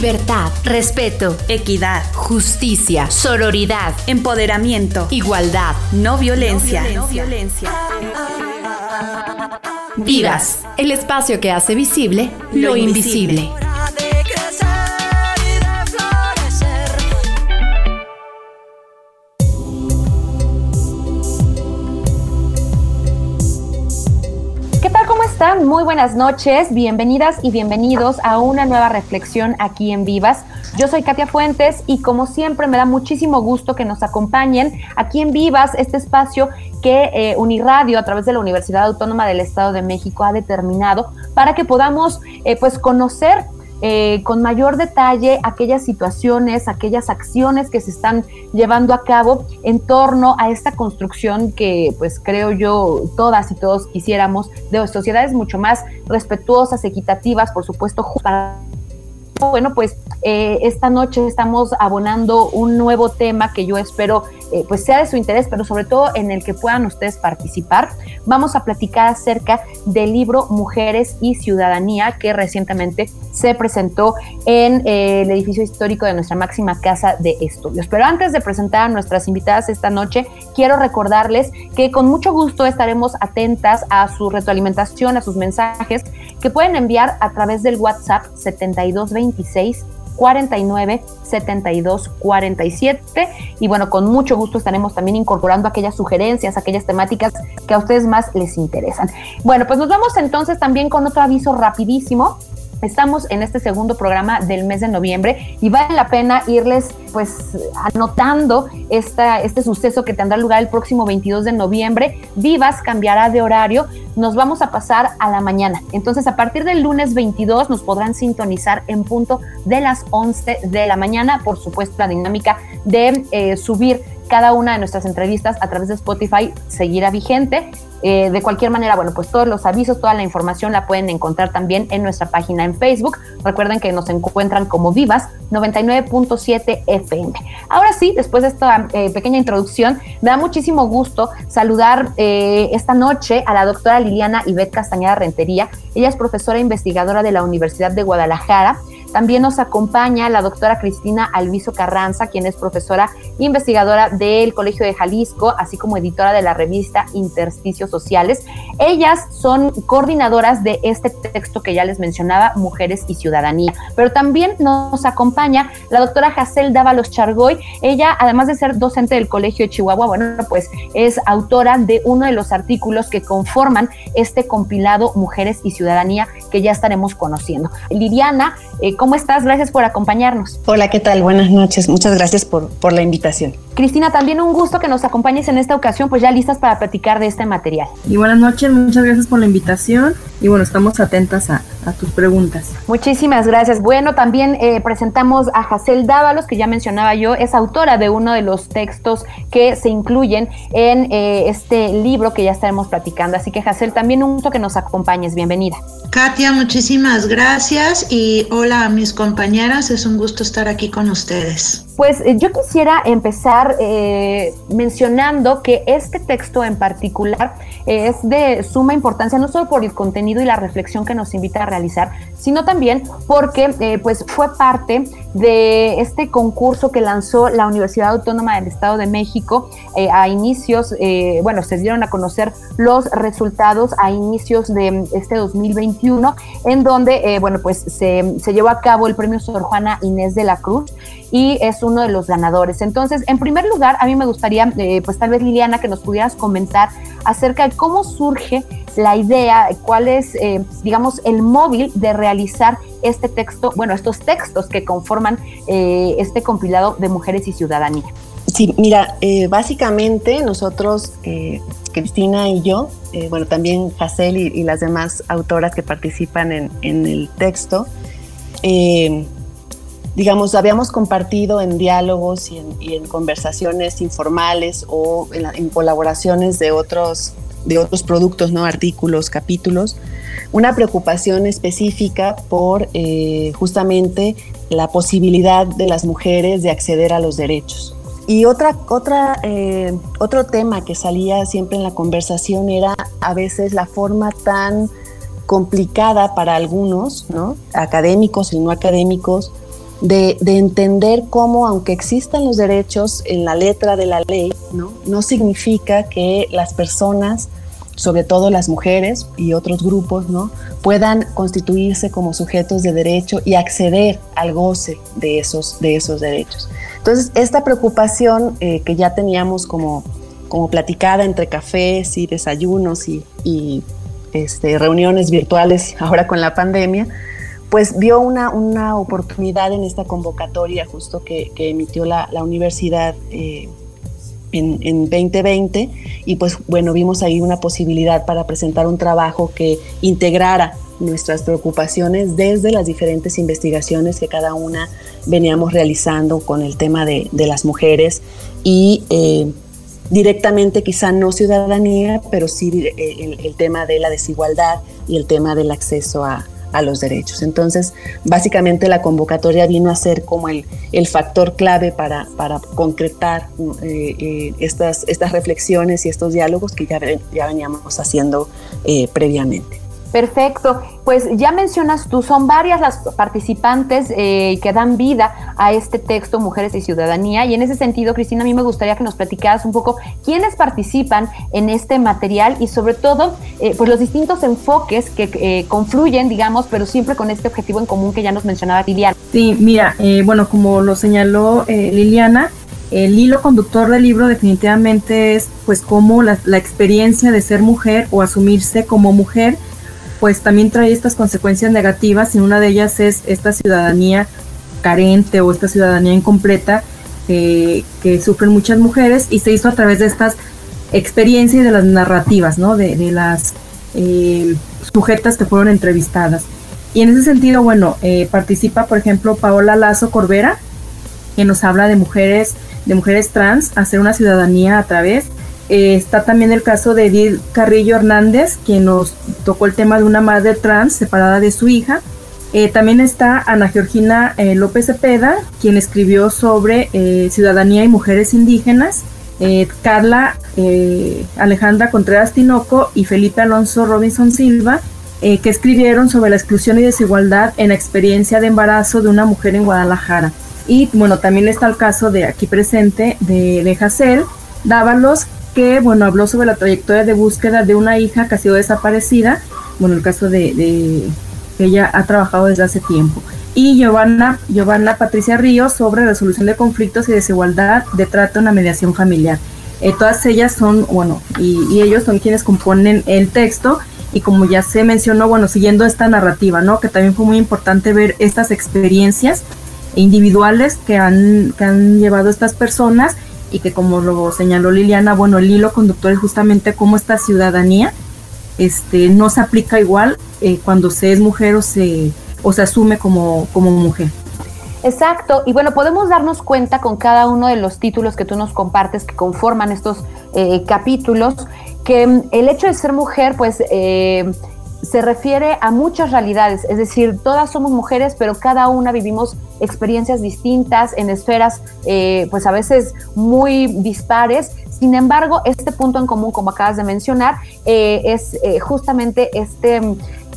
Libertad, respeto, equidad, justicia, sororidad, empoderamiento, igualdad, no violencia. No violencia. Vivas, el espacio que hace visible lo, invisible. Muy buenas noches, bienvenidas y bienvenidos a una nueva reflexión aquí en Vivas. Yo soy Katia Fuentes y como siempre me da muchísimo gusto que nos acompañen aquí en Vivas, este espacio que eh, Uniradio a través de la Universidad Autónoma del Estado de México ha determinado para que podamos eh, pues conocer eh, con mayor detalle aquellas situaciones, aquellas acciones que se están llevando a cabo en torno a esta construcción que pues creo yo todas y todos quisiéramos de sociedades mucho más respetuosas, equitativas, por supuesto, para bueno, pues eh, esta noche estamos abonando un nuevo tema que yo espero eh, pues sea de su interés, pero sobre todo en el que puedan ustedes participar. Vamos a platicar acerca del libro Mujeres y Ciudadanía que recientemente se presentó en eh, el edificio histórico de nuestra máxima casa de estudios. Pero antes de presentar a nuestras invitadas esta noche, quiero recordarles que con mucho gusto estaremos atentas a su retroalimentación, a sus mensajes que pueden enviar a través del WhatsApp 7226 49 72 47 y bueno, con mucho gusto estaremos también incorporando aquellas sugerencias, aquellas temáticas que a ustedes más les interesan. Bueno, pues nos vamos entonces también con otro aviso rapidísimo Estamos en este segundo programa del mes de noviembre y vale la pena irles pues anotando este suceso que tendrá lugar el próximo 22 de noviembre. Vivas cambiará de horario, nos vamos a pasar a la mañana. Entonces a partir del lunes 22 nos podrán sintonizar en punto de las 11 de la mañana. Por supuesto la dinámica de eh, subir cada una de nuestras entrevistas a través de Spotify seguirá vigente. Eh, de cualquier manera, bueno, pues todos los avisos, toda la información la pueden encontrar también en nuestra página en Facebook. Recuerden que nos encuentran como Vivas 99.7 FM. Ahora sí, después de esta eh, pequeña introducción, me da muchísimo gusto saludar eh, esta noche a la doctora Liliana Ivette Castañeda Rentería. Ella es profesora e investigadora de la Universidad de Guadalajara. También nos acompaña la doctora Cristina Alviso Carranza, quien es profesora e investigadora del Colegio de Jalisco, así como editora de la revista Intersticios Sociales. Ellas son coordinadoras de este texto que ya les mencionaba, Mujeres y Ciudadanía. Pero también nos acompaña la doctora Jacel Dávalos Chargoy. Ella, además de ser docente del Colegio de Chihuahua, bueno, pues es autora de uno de los artículos que conforman este compilado Mujeres y Ciudadanía que ya estaremos conociendo. Liliana, eh, ¿cómo estás? Gracias por acompañarnos. Hola, ¿qué tal? Buenas noches. Muchas gracias por, por la invitación. Cristina, también un gusto que nos acompañes en esta ocasión, pues ya listas para platicar de este material. Y buenas noches, muchas gracias por la invitación y bueno, estamos atentas a, tus preguntas. Muchísimas gracias. Bueno, también eh, presentamos a Jacel Dávalos, que ya mencionaba yo, es autora de uno de los textos que se incluyen en eh, este libro que ya estaremos platicando. Así que Jacel, también un gusto que nos acompañes. Bienvenida. Katia, muchísimas gracias y hola a mis compañeras, es un gusto estar aquí con ustedes. Pues eh, yo quisiera empezar eh, mencionando que este texto en particular es de suma importancia, no solo por el contenido y la reflexión que nos invita a realizar, sino también porque eh, pues fue parte de este concurso que lanzó la Universidad Autónoma del Estado de México a inicios, bueno, se dieron a conocer los resultados a inicios de este 2021, en donde, bueno, pues se llevó a cabo el premio Sor Juana Inés de la Cruz y es uno de los ganadores. Entonces, en primer lugar, a mí me gustaría, eh, pues tal vez Liliana, que nos pudieras comentar acerca de cómo surge la idea, cuál es, eh, digamos, el móvil de realizar este texto, bueno, estos textos que conforman eh, este compilado de Mujeres y Ciudadanía. Sí, mira, básicamente nosotros, Cristina y yo, bueno, también Hazel y, las demás autoras que participan en, en el texto, digamos, habíamos compartido en diálogos y en, conversaciones informales o en, colaboraciones de otros, de otros productos, ¿no? artículos, capítulos, una preocupación específica por eh, justamente la posibilidad de las mujeres de acceder a los derechos. Y otra, otra, eh, otro tema que salía siempre en la conversación era a veces la forma tan complicada para algunos, ¿no? académicos y no académicos, de, entender cómo, aunque existan los derechos en la letra de la ley, ¿no? no significa que las personas, sobre todo las mujeres y otros grupos, ¿no? puedan constituirse como sujetos de derecho y acceder al goce de esos, de esos derechos. Entonces, esta preocupación eh, que ya teníamos como, como platicada entre cafés y desayunos y, este, reuniones virtuales ahora con la pandemia, pues vio una, una oportunidad en esta convocatoria justo que, emitió la, universidad eh, en, en, 2020 y pues bueno, vimos ahí una posibilidad para presentar un trabajo que integrara nuestras preocupaciones desde las diferentes investigaciones que cada una veníamos realizando con el tema de, las mujeres y eh, directamente quizá no ciudadanía, pero sí eh, el tema de la desigualdad y el tema del acceso a, a los derechos. Entonces, básicamente la convocatoria vino a ser como el, el factor clave para, para concretar eh, eh, estas, estas reflexiones y estos diálogos que ya, ya veníamos haciendo eh, previamente. Perfecto. Pues ya mencionas tú, son varias las participantes eh, que dan vida a este texto Mujeres y Ciudadanía. Y en ese sentido, Cristina, a mí me gustaría que nos platicaras un poco quiénes participan en este material y sobre todo, eh, pues los distintos enfoques que eh, confluyen, digamos, pero siempre con este objetivo en común que ya nos mencionaba Liliana. Sí, mira, bueno, como lo señaló Liliana, el hilo conductor del libro definitivamente es pues cómo la, la experiencia de ser mujer o asumirse como mujer pues también trae estas consecuencias negativas y una de ellas es esta ciudadanía carente o esta ciudadanía incompleta que sufren muchas mujeres y se hizo a través de estas experiencias y de las narrativas, ¿no? De, las eh, sujetas que fueron entrevistadas. Y en ese sentido, bueno, eh, participa, por ejemplo, Paola Lazo Corbera, que nos habla de mujeres, de mujeres trans, hacer una ciudadanía a través eh, está también el caso de Edith Carrillo Hernández, quien nos tocó el tema de una madre trans separada de su hija. Eh, también está Ana Georgina eh, López Cepeda, quien escribió sobre ciudadanía y mujeres indígenas. Carla Alejandra Contreras Tinoco y Felipe Alonso Robinson Silva, que escribieron sobre la exclusión y desigualdad en la experiencia de embarazo de una mujer en Guadalajara. Y bueno, también está el caso de aquí presente de, de Hassel Dávalos, que, bueno, habló sobre la trayectoria de búsqueda de una hija que ha sido desaparecida, bueno, el caso de, que ella ha trabajado desde hace tiempo. Y Giovanna, Giovanna Patricia Ríos sobre resolución de conflictos y desigualdad de trato en la mediación familiar. Eh, todas ellas son, bueno, y, ellos son quienes componen el texto y como ya se mencionó, bueno, siguiendo esta narrativa, ¿no? Que también fue muy importante ver estas experiencias individuales que han, que han llevado estas personas y que como lo señaló Liliana, bueno, el hilo conductor es justamente cómo esta ciudadanía este, no se aplica igual eh, cuando se es mujer o se, asume como, como mujer. Exacto, y bueno, podemos darnos cuenta con cada uno de los títulos que tú nos compartes que conforman estos eh, capítulos, que mm, el hecho de ser mujer, pues eh, se refiere a muchas realidades, es decir, todas somos mujeres, pero cada una vivimos experiencias distintas en esferas, eh, pues a veces muy dispares. Sin embargo, este punto en común, como acabas de mencionar, eh, es eh, justamente este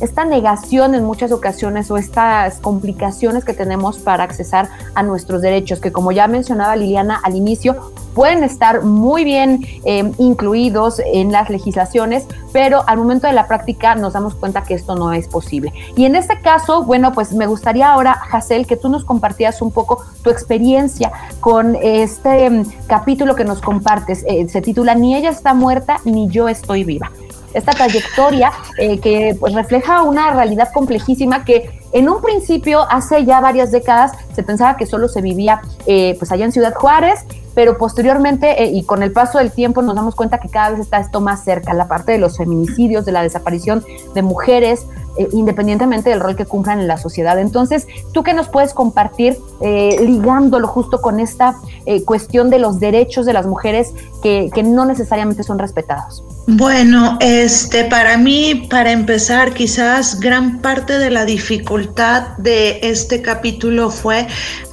esta negación en muchas ocasiones o estas complicaciones que tenemos para accesar a nuestros derechos, que como ya mencionaba Liliana al inicio, pueden estar muy bien eh, incluidos en las legislaciones, pero al momento de la práctica nos damos cuenta que esto no es posible. Y en este caso, bueno, pues me gustaría ahora, Hazel, que tú nos compartieras un poco tu experiencia con este mm, capítulo que nos compartes. Eh, se titula Ni ella está muerta, ni yo estoy viva esta trayectoria eh, que pues, refleja una realidad complejísima que en un principio, hace ya varias décadas, se pensaba que solo se vivía eh, pues allá en Ciudad Juárez, pero posteriormente eh, y con el paso del tiempo nos damos cuenta que cada vez está esto más cerca, la parte de los feminicidios, de la desaparición de mujeres, eh, independientemente del rol que cumplan en la sociedad. Entonces, ¿tú qué nos puedes compartir eh, ligándolo justo con esta eh, cuestión de los derechos de las mujeres que, que, no necesariamente son respetados? Bueno, este, para mí, para empezar, quizás gran parte de la dificultad de este capítulo fue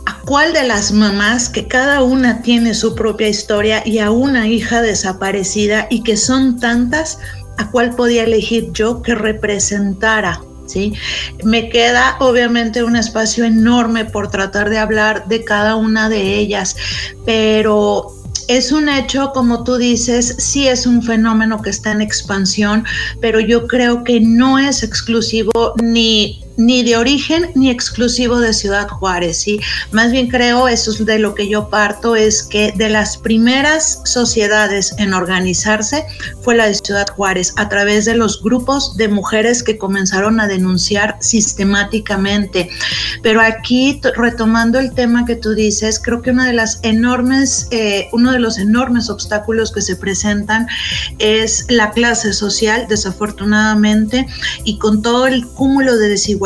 a cuál de las mamás, que cada una tiene su propia historia y a una hija desaparecida y que son tantas, a cuál podía elegir yo que representara ¿sí? Me queda obviamente un espacio enorme por tratar de hablar de cada una de ellas, pero es un hecho, como tú dices, sí es un fenómeno que está en expansión, pero yo creo que no es exclusivo ni ni de origen ni exclusivo de Ciudad Juárez. Más bien creo, eso es de lo que yo parto, es que de las primeras sociedades en organizarse fue la de Ciudad Juárez, a través de los grupos de mujeres que comenzaron a denunciar sistemáticamente. Pero aquí, retomando el tema que tú dices, creo que eh, uno de los enormes obstáculos que se presentan es la clase social, desafortunadamente, y con todo el cúmulo de desigualdades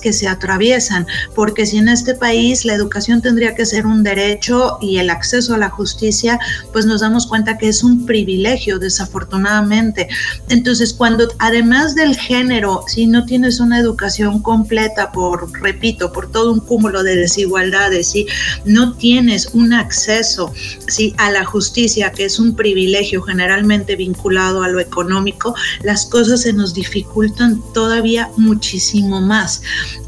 que se atraviesan, porque si en este país la educación tendría que ser un derecho y el acceso a la justicia, pues nos damos cuenta que es un privilegio, desafortunadamente. Entonces, cuando además del género, si no tienes una educación completa por, repito, por todo un cúmulo de desigualdades, si no tienes un acceso ¿sí? a la justicia, que es un privilegio generalmente vinculado a lo económico, las cosas se nos dificultan todavía muchísimo más.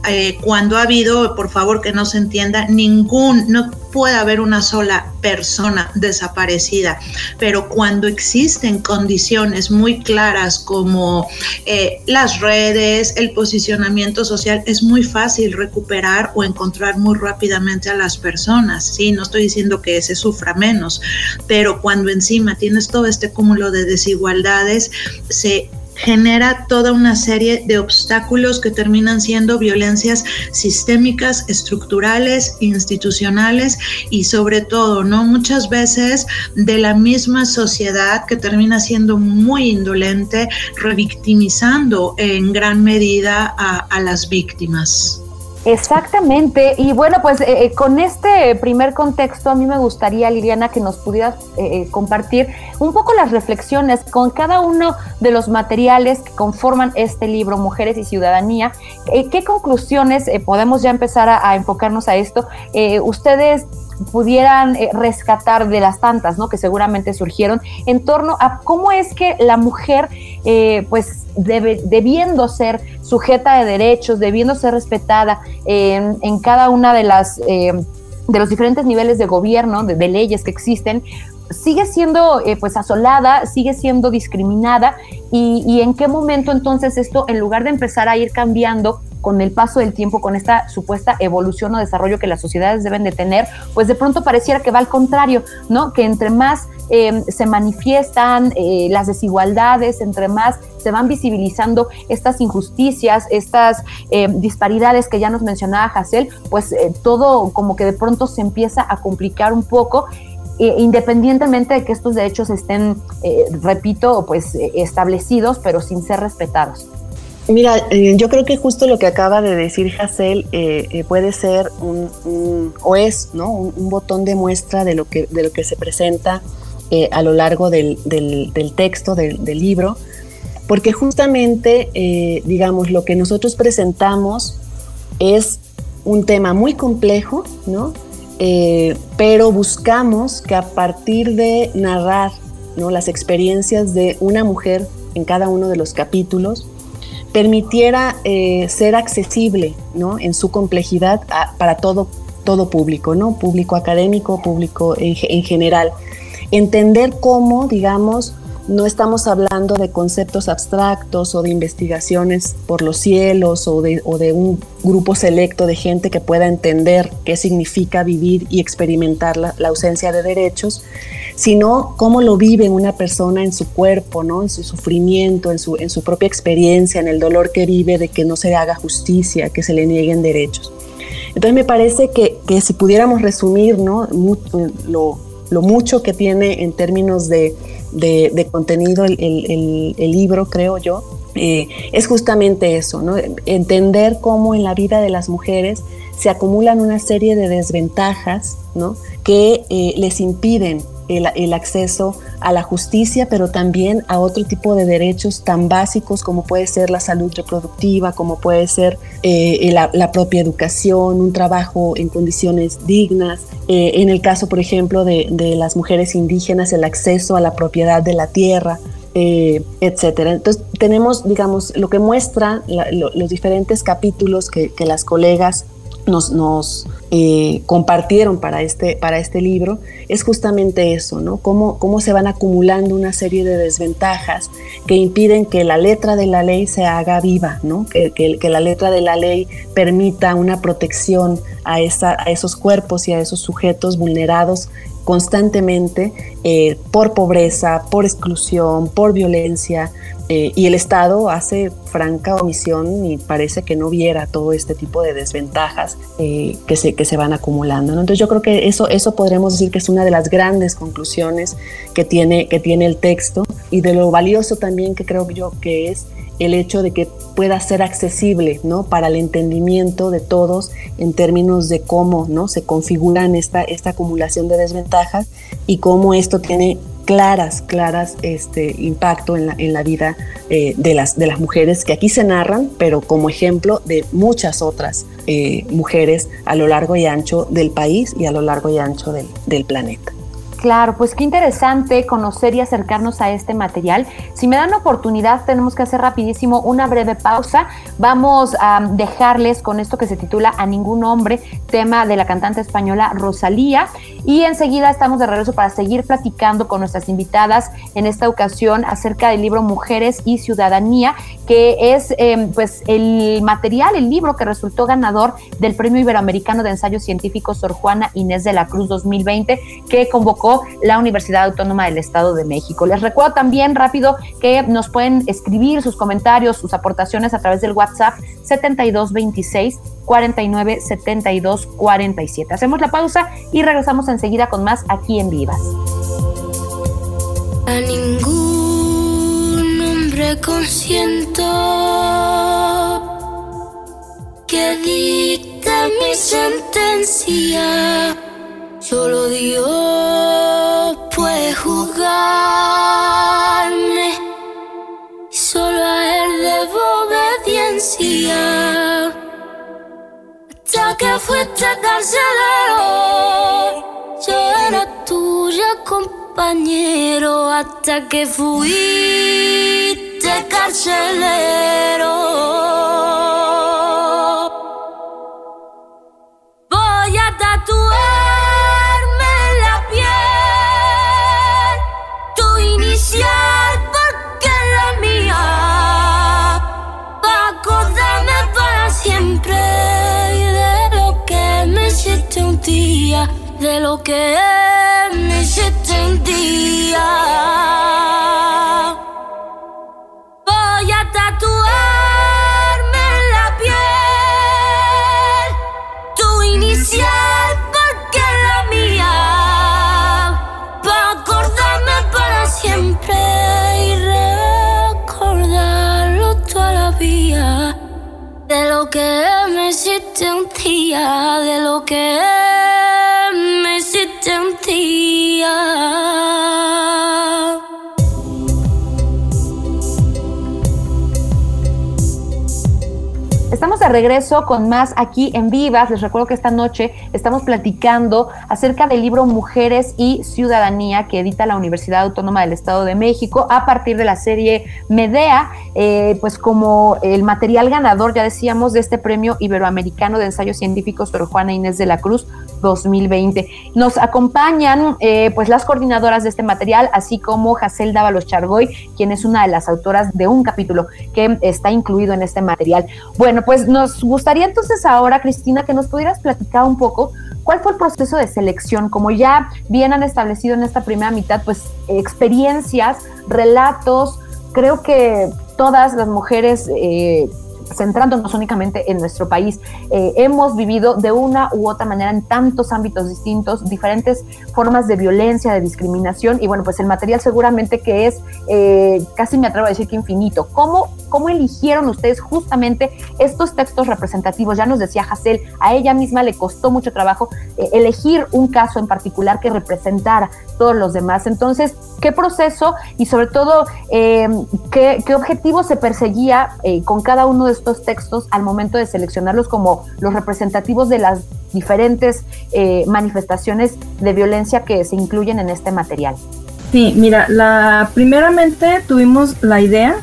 Eh, cuando ha habido, por favor que no se entienda, ningún, no puede haber una sola persona desaparecida, pero cuando existen condiciones muy claras como eh, las redes, el posicionamiento social, es muy fácil recuperar o encontrar muy rápidamente a las personas. Sí, no estoy diciendo que se sufra menos, pero cuando encima tienes todo este cúmulo de desigualdades, se genera toda una serie de obstáculos que terminan siendo violencias sistémicas, estructurales, institucionales y sobre todo, ¿no? Muchas veces de la misma sociedad que termina siendo muy indolente, revictimizando en gran medida a, a las víctimas. Exactamente, y bueno, pues eh, eh, con este primer contexto a mí me gustaría, Liliana, que nos pudieras eh, compartir un poco las reflexiones con cada uno de los materiales que conforman este libro, Mujeres y Ciudadanía. ¿Qué conclusiones podemos ya empezar a, enfocarnos a esto? ustedes pudieran rescatar de las tantas, ¿no? Que seguramente surgieron en torno a cómo es que la mujer, pues debiendo ser sujeta de derechos, debiendo ser respetada en, cada una de las eh, de los diferentes niveles de gobierno, de, leyes que existen, sigue siendo eh, pues asolada, sigue siendo discriminada y, en qué momento entonces esto, en lugar de empezar a ir cambiando, con el paso del tiempo, con esta supuesta evolución o desarrollo que las sociedades deben de tener, pues de pronto pareciera que va al contrario, ¿no? Que entre más em, se manifiestan eh, las desigualdades, entre más se van visibilizando estas injusticias, estas em, disparidades que ya nos mencionaba Hassel, pues eh, todo como que de pronto se empieza a complicar un poco eh, independientemente de que estos derechos estén, repito, pues establecidos, pero sin ser respetados. Mira, eh, yo creo que justo lo que acaba de decir Hassel eh, eh, puede ser un, o es, ¿no? Un, botón de muestra de lo que, de lo que se presenta a lo largo del, texto, del, libro, porque justamente, digamos, lo que nosotros presentamos es un tema muy complejo, ¿no? pero buscamos que a partir de narrar ¿no? las experiencias de una mujer en cada uno de los capítulos, permitiera eh, ser accesible ¿no? en su complejidad para todo, todo público, ¿no? público académico, público en, en, general. Entender cómo, digamos, no estamos hablando de conceptos abstractos o de investigaciones por los cielos o de, o de un grupo selecto de gente que pueda entender qué significa vivir y experimentar la, la ausencia de derechos, sino cómo lo vive una persona en su cuerpo, ¿no? en su sufrimiento, en su, en su propia experiencia, en el dolor que vive de que no se le haga justicia, que se le nieguen derechos. Entonces me parece que, que si pudiéramos resumir ¿no? lo, lo mucho que tiene en términos de, de, contenido el, el, el, libro, creo yo, eh, es justamente eso, ¿no? entender cómo en la vida de las mujeres se acumulan una serie de desventajas ¿no? que eh, les impiden el, acceso a la justicia, pero también a otro tipo de derechos tan básicos como puede ser la salud reproductiva, como puede ser eh, la, propia educación, un trabajo en condiciones dignas. Eh, en el caso, por ejemplo, de, las mujeres indígenas, el acceso a la propiedad de la tierra. eh, etcétera. Entonces tenemos, digamos, lo que muestra los diferentes capítulos que, que las colegas nos, eh, compartieron para este, para este libro es justamente eso, ¿no? Cómo, cómo se van acumulando una serie de desventajas que impiden que la letra de la ley se haga viva, ¿no? Que, que, la letra de la ley permita una protección a, esa, a esos cuerpos y a esos sujetos vulnerados constantemente eh, por pobreza, por exclusión, por violencia, eh, y el Estado hace franca omisión y parece que no viera todo este tipo de desventajas eh, que, se, que se van acumulando. Entonces yo creo que eso, eso podremos decir que es una de las grandes conclusiones que tiene, que tiene el texto y de lo valioso también que creo yo que es el hecho de que pueda ser accesible ¿no? para el entendimiento de todos en términos de cómo ¿no? se configuran esta, esta acumulación de desventajas y cómo esto tiene claras, claras este, impacto en la, en la vida eh, de, las, de las mujeres que aquí se narran, pero como ejemplo de muchas otras eh, mujeres a lo largo y ancho del país y a lo largo y ancho del, del planeta. Claro, pues qué interesante conocer y acercarnos a este material. Si me dan oportunidad, tenemos que hacer rapidísimo una breve pausa. Vamos a dejarles con esto que se titula A ningún hombre, tema de la cantante española Rosalía. Y enseguida estamos de regreso para seguir platicando con nuestras invitadas en esta ocasión acerca del libro Mujeres y Ciudadanía, que es em, pues el material, el libro que resultó ganador del Premio Iberoamericano de Ensayos Científicos Sor Juana Inés de la Cruz 2020, que convocó la Universidad Autónoma del Estado de México. Les recuerdo también rápido que nos pueden escribir sus comentarios, sus aportaciones a través del WhatsApp 7226 49 72 47. Hacemos la pausa y regresamos enseguida con más aquí en Vivas. A ningún hombre consiento que dicte mi sentencia Solo Dios puede juzgarme. Solo a Él debo obediencia. Hasta que fuiste carcelero, yo era tuya, compañero. Hasta que fuiste carcelero. De lo que me hiciste un día. Voy a tatuarme en la piel tu inicial porque es la mía. Para acordarme para siempre y recordarlo toda la vida. De lo que me hiciste un día, de lo que Estamos de regreso con más aquí en Vivas. Les recuerdo que esta noche estamos platicando acerca del libro Mujeres y Ciudadanía que edita la Universidad Autónoma del Estado de México a partir de la serie Medea, eh, pues como el material ganador, ya decíamos, de este premio iberoamericano de ensayos científicos por Juana Inés de la Cruz 2020. Nos acompañan eh, pues las coordinadoras de este material, así como Jacel Dávalos Chargoy, quien es una de las autoras de un capítulo que está incluido en este material. Bueno, pues nos gustaría entonces ahora, Cristina, que nos pudieras platicar un poco ¿Cuál fue el proceso de selección? Como ya bien han establecido en esta primera mitad, pues experiencias, relatos, creo que todas las mujeres eh, centrándonos únicamente en nuestro país. Eh, hemos vivido de una u otra manera en tantos ámbitos distintos, diferentes formas de violencia, de discriminación, y bueno, pues el material seguramente que es, eh, casi me atrevo a decir que infinito. ¿Cómo, ¿Cómo eligieron ustedes justamente estos textos representativos? Ya nos decía Hassel, a ella misma le costó mucho trabajo eh, elegir un caso en particular que representara todos los demás. Entonces, ¿qué proceso y sobre todo qué, qué objetivo se perseguía con cada uno de estos textos al momento de seleccionarlos como los representativos de las diferentes eh, manifestaciones de violencia que se incluyen en este material? Sí, mira, la primeramente tuvimos la idea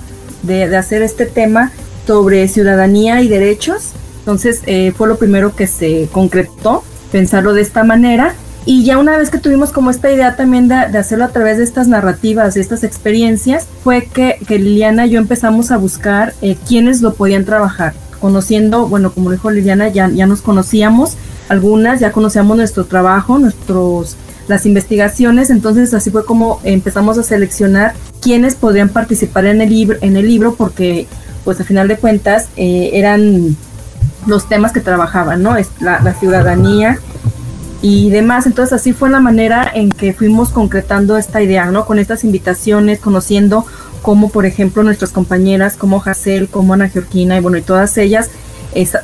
de, hacer este tema sobre ciudadanía y derechos. Entonces eh, fue lo primero que se concretó, pensarlo de esta manera. Y ya una vez que tuvimos como esta idea también de, hacerlo a través de estas narrativas, de estas experiencias, fue que, Liliana y yo empezamos a buscar eh, quiénes lo podían trabajar. Conociendo, bueno, como dijo Liliana, ya, ya nos conocíamos, algunas ya conocíamos nuestro trabajo, nuestros las investigaciones, entonces así fue como empezamos a seleccionar quiénes podrían participar en el libro, en el libro porque pues a final de cuentas eh, eran los temas que trabajaban, ¿no? La, la, ciudadanía y demás. Entonces así fue la manera en que fuimos concretando esta idea, ¿no? Con estas invitaciones, conociendo cómo, por ejemplo, nuestras compañeras, como Hazel, como Ana Georgina y bueno, y todas ellas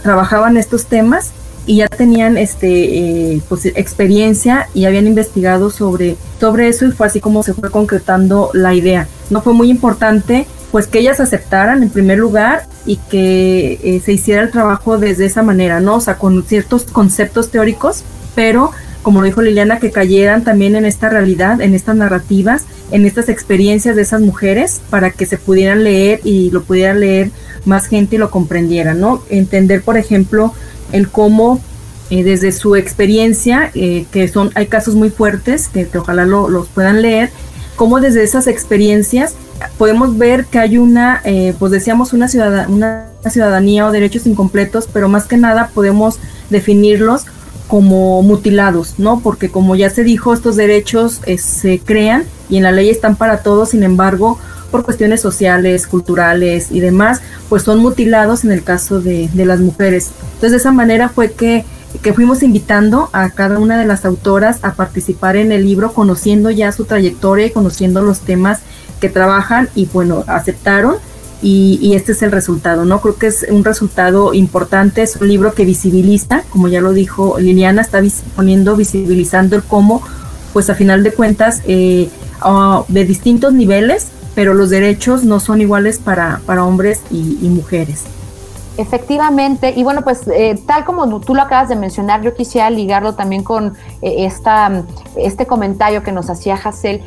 trabajaban estos temas y ya tenían este eh, pues, experiencia y habían investigado sobre, sobre eso y fue así como se fue concretando la idea. No fue muy importante pues que ellas aceptaran en primer lugar y que eh, se hiciera el trabajo desde esa manera, ¿no? O sea, con ciertos conceptos teóricos, pero como dijo Liliana, que cayeran también en esta realidad, en estas narrativas, en estas experiencias de esas mujeres para que se pudieran leer y lo pudieran leer más gente y lo comprendiera, ¿no? Entender, por ejemplo, el cómo eh, desde su experiencia, eh, que son, hay casos muy fuertes que, ojalá los puedan leer, cómo desde esas experiencias podemos ver que hay una, eh, pues decíamos, una, una ciudadanía o derechos incompletos, pero más que nada podemos definirlos como mutilados, ¿no? Porque como ya se dijo, estos derechos se crean y en la ley están para todos, sin embargo, por cuestiones sociales, culturales y demás, pues son mutilados en el caso de, las mujeres. Entonces de esa manera fue que, que fuimos invitando a cada una de las autoras a participar en el libro, conociendo ya su trayectoria y conociendo los temas que trabajan y bueno, aceptaron. Y, este es el resultado, ¿no? Creo que es un resultado importante, es un libro que visibiliza, como ya lo dijo Liliana, está poniendo, visibilizando el cómo, pues a final de cuentas, eh, de distintos niveles, pero los derechos no son iguales para, para hombres y, mujeres. Efectivamente, y bueno, pues eh, tal como tú lo acabas de mencionar, yo quisiera ligarlo también con eh, esta, este comentario que nos hacía Hassel.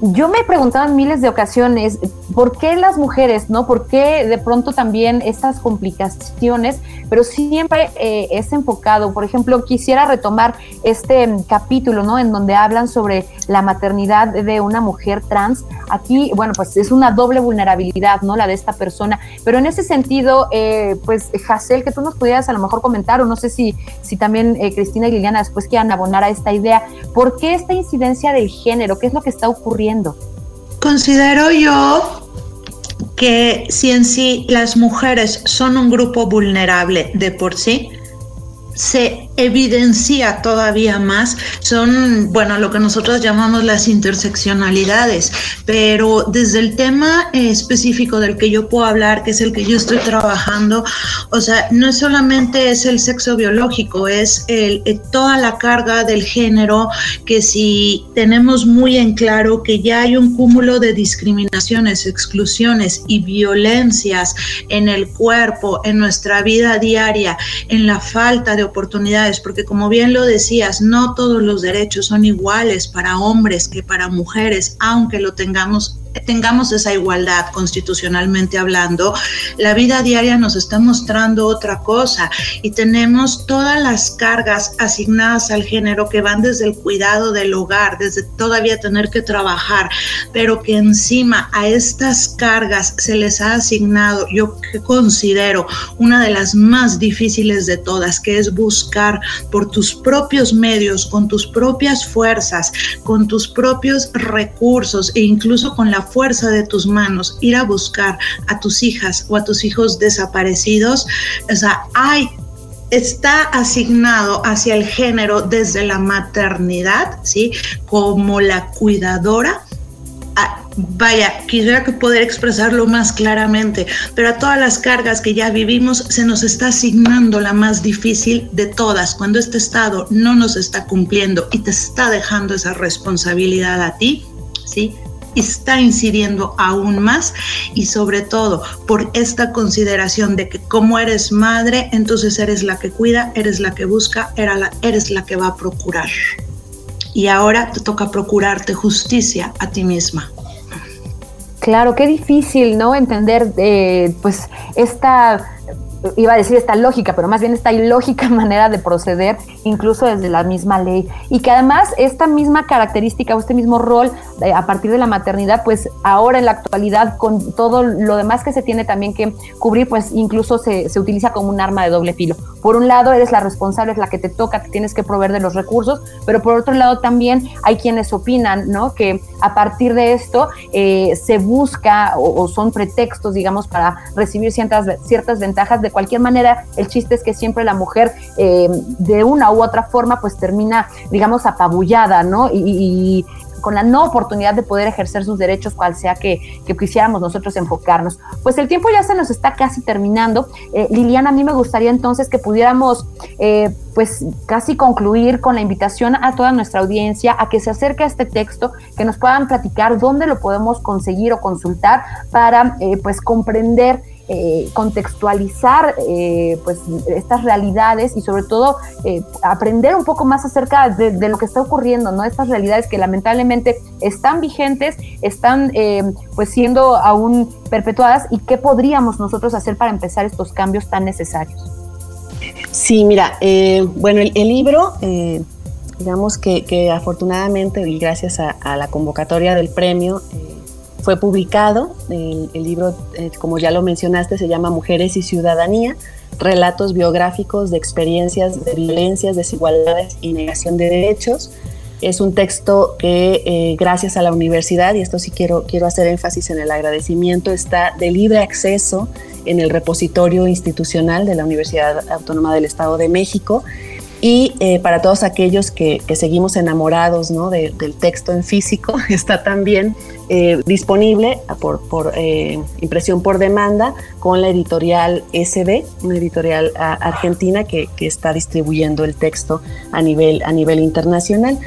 Yo me he preguntado en miles de ocasiones, ¿por qué las mujeres, no? ¿Por qué de pronto también estas complicaciones? Pero siempre eh, es enfocado, por ejemplo, quisiera retomar este capítulo, ¿no? En donde hablan sobre la maternidad de una mujer trans. Aquí, bueno, pues es una doble vulnerabilidad, ¿no? La de esta persona, pero en ese sentido, eh, pues, Hassel, que tú nos pudieras a lo mejor comentar, o no sé si, si también eh, Cristina y Liliana después quieran abonar a esta idea, ¿por qué esta incidencia del género? ¿Qué es lo que está ocurriendo? Considero yo que si en sí las mujeres son un grupo vulnerable de por sí, se evidencia todavía más son, bueno, lo que nosotros llamamos las interseccionalidades, pero desde el tema específico del que yo puedo hablar, que es el que yo estoy trabajando, o sea, no solamente es el sexo biológico, es eh, toda la carga del género, que si tenemos muy en claro que ya hay un cúmulo de discriminaciones, exclusiones y violencias en el cuerpo, en nuestra vida diaria, en la falta de oportunidades, porque como bien lo decías, no todos los derechos son iguales para hombres que para mujeres, aunque lo tengamos tengamos esa igualdad constitucionalmente hablando, la vida diaria nos está mostrando otra cosa y tenemos todas las cargas asignadas al género que van desde el cuidado del hogar, desde todavía tener que trabajar, pero que encima a estas cargas se les ha asignado, yo considero una de las más difíciles de todas, que es buscar por tus propios medios, con tus propias fuerzas, con tus propios recursos e incluso con fuerza de tus manos ir a buscar a tus hijas o a tus hijos desaparecidos, o sea, hay está asignado hacia el género desde la maternidad, ¿sí? Como la cuidadora. Ah, vaya, quisiera poder expresarlo más claramente, pero a todas las cargas que ya vivimos se nos está asignando la más difícil de todas, cuando este Estado no nos está cumpliendo y te está dejando esa responsabilidad a ti, ¿sí? Está incidiendo aún más y sobre todo por esta consideración de que como eres madre, entonces eres la que cuida, eres la que busca, eres la que va a procurar. y ahora te toca procurarte justicia a ti misma. Claro, qué difícil, ¿no? Entender, eh, pues, esta iba a decir esta lógica, pero más bien esta ilógica manera de proceder, incluso desde la misma ley. Y que además esta misma característica o este mismo rol eh, a partir de la maternidad, pues ahora en la actualidad, con todo lo demás que se tiene también que cubrir, pues incluso se, se utiliza como un arma de doble filo. Por un lado, eres la responsable, es la que te toca, te tienes que proveer de los recursos, pero por otro lado también hay quienes opinan, ¿no? Que a partir de esto eh, se busca o, son pretextos, digamos, para recibir ciertas, ciertas ventajas de de cualquier manera, el chiste es que siempre la mujer eh, de una u otra forma pues termina, digamos, apabullada, ¿no? Y, y, con la no oportunidad de poder ejercer sus derechos, cual sea que, quisiéramos nosotros enfocarnos. Pues el tiempo ya se nos está casi terminando. Eh, Liliana, a mí me gustaría entonces que pudiéramos, eh, pues casi concluir con la invitación a toda nuestra audiencia a que se acerque a este texto, que nos puedan platicar dónde lo podemos conseguir o consultar para, eh, pues, comprender eh, contextualizar eh, pues estas realidades y sobre todo eh, aprender un poco más acerca de, lo que está ocurriendo, ¿no? Estas realidades que lamentablemente están vigentes, están pues siendo aún perpetuadas y qué podríamos nosotros hacer para empezar estos cambios tan necesarios. Sí, mira, bueno, el, libro digamos que, que, afortunadamente y gracias a la convocatoria del premio fue publicado. El, libro, eh, como ya lo mencionaste, se llama Mujeres y Ciudadanía, relatos biográficos de experiencias de violencias, desigualdades y negación de derechos. Es un texto que eh, gracias a la universidad, y esto sí quiero, quiero hacer énfasis en el agradecimiento, está de libre acceso en el repositorio institucional de la Universidad Autónoma del Estado de México y eh, para todos aquellos que, seguimos enamorados ¿no? de, del texto en físico, está también eh, disponible por, por eh, impresión por demanda con la editorial SB, una editorial a, argentina que, está distribuyendo el texto a nivel, a nivel internacional.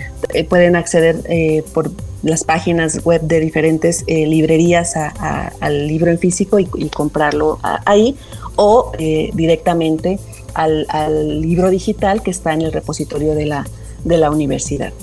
Pueden acceder por las páginas web de diferentes librerías al libro en físico y, y comprarlo ahí o directamente al, al, libro digital que está en el repositorio de la, de la universidad.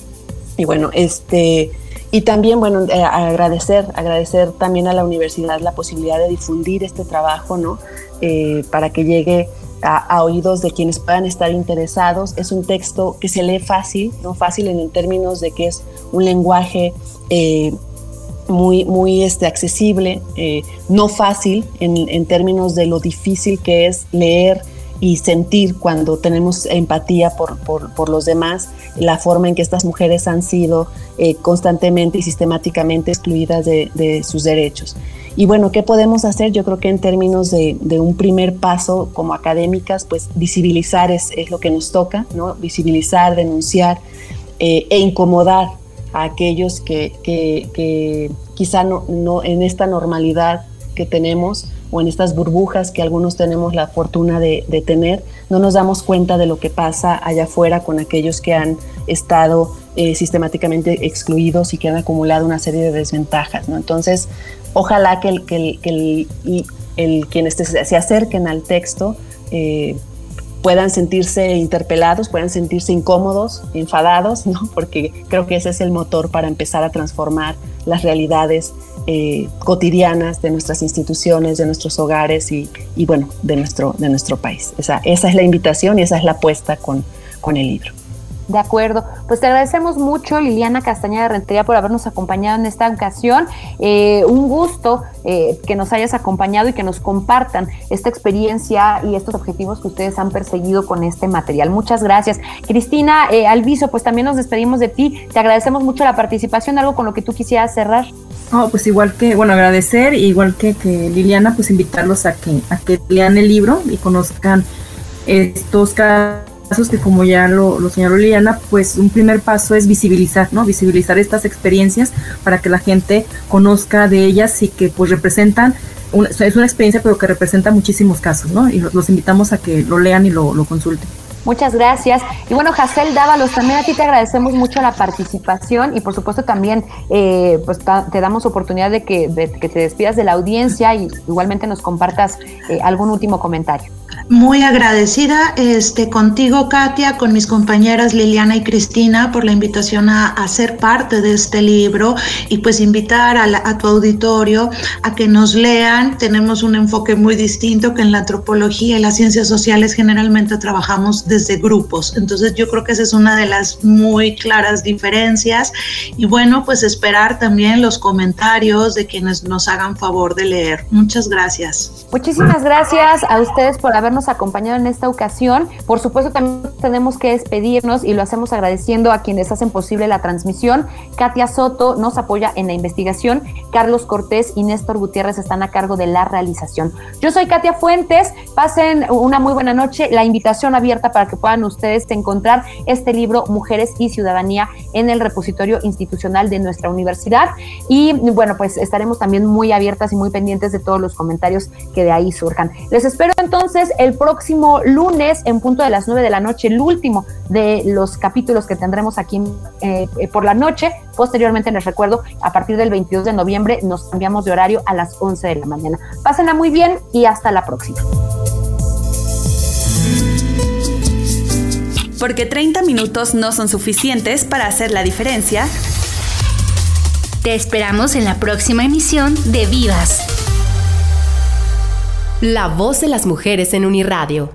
Y bueno, este, y también, bueno, eh, agradecer, agradecer también a la universidad la posibilidad de difundir este trabajo, ¿no? Eh, para que llegue a, a, oídos de quienes puedan estar interesados. Es un texto que se lee fácil, ¿no? Fácil en términos de que es un lenguaje eh, muy, muy este, accesible, eh, no fácil en, en términos de lo difícil que es leer y sentir cuando tenemos empatía por, por, por, los demás, la forma en que estas mujeres han sido eh, constantemente y sistemáticamente excluidas de, de, sus derechos. Y bueno, ¿qué podemos hacer? Yo creo que en términos de, de un primer paso como académicas, pues visibilizar es, es, lo que nos toca, ¿no? Visibilizar, denunciar eh, e incomodar a aquellos que, que, que quizá no, no en esta normalidad que tenemos, o en estas burbujas que algunos tenemos la fortuna de, de, tener, no nos damos cuenta de lo que pasa allá afuera con aquellos que han estado eh, sistemáticamente excluidos y que han acumulado una serie de desventajas. ¿no? Entonces, ojalá que, el, que, el, que el, el, quienes se acerquen al texto eh, puedan sentirse interpelados, puedan sentirse incómodos, enfadados, ¿no? porque creo que ese es el motor para empezar a transformar las realidades eh, cotidianas de nuestras instituciones, de nuestros hogares y, y, bueno, de nuestro, de nuestro país. Esa, esa es la invitación y esa es la apuesta con, con el libro. De acuerdo, pues te agradecemos mucho Liliana Castañeda Rentería por habernos acompañado en esta ocasión. Eh, un gusto eh, que nos hayas acompañado y que nos compartan esta experiencia y estos objetivos que ustedes han perseguido con este material. Muchas gracias. Cristina eh, Alviso, pues también nos despedimos de ti. Te agradecemos mucho la participación, algo con lo que tú quisieras cerrar. Oh, pues igual que, bueno, agradecer, igual que, que Liliana, pues invitarlos a que, a que lean el libro y conozcan estos casos que como ya lo, lo, señaló Liliana, pues un primer paso es visibilizar, ¿no? Visibilizar estas experiencias para que la gente conozca de ellas y que pues representan, una, es una experiencia pero que representa muchísimos casos, ¿no? Y los, invitamos a que lo lean y lo, lo consulten. Muchas gracias. Y bueno, Jacel Dávalos, también a ti te agradecemos mucho la participación y por supuesto también eh, pues te damos oportunidad de que, de que, te despidas de la audiencia y igualmente nos compartas eh, algún último comentario. Muy agradecida este, contigo, Katia, con mis compañeras Liliana y Cristina por la invitación a, ser parte de este libro y pues invitar a, a, tu auditorio a que nos lean. Tenemos un enfoque muy distinto que en la antropología y las ciencias sociales generalmente trabajamos desde grupos. Entonces yo creo que esa es una de las muy claras diferencias. Y bueno, pues esperar también los comentarios de quienes nos hagan favor de leer. Muchas gracias. Muchísimas gracias a ustedes por habernos acompañado en esta ocasión. Por supuesto, también tenemos que despedirnos y lo hacemos agradeciendo a quienes hacen posible la transmisión. Katia Soto nos apoya en la investigación. Carlos Cortés y Néstor Gutiérrez están a cargo de la realización. Yo soy Katia Fuentes. Pasen una muy buena noche. La invitación abierta para que puedan ustedes encontrar este libro Mujeres y Ciudadanía en el repositorio institucional de nuestra universidad. Y bueno, pues estaremos también muy abiertas y muy pendientes de todos los comentarios que de ahí surjan. Les espero entonces el próximo lunes en punto de las 9 de la noche, el último de los capítulos que tendremos aquí eh, por la noche. Posteriormente les recuerdo, a partir del 22 de noviembre nos cambiamos de horario a las 11 de la mañana. Pásenla muy bien y hasta la próxima. Porque 30 minutos no son suficientes para hacer la diferencia. Te esperamos en la próxima emisión de Vivas la voz de las mujeres en Uniradio.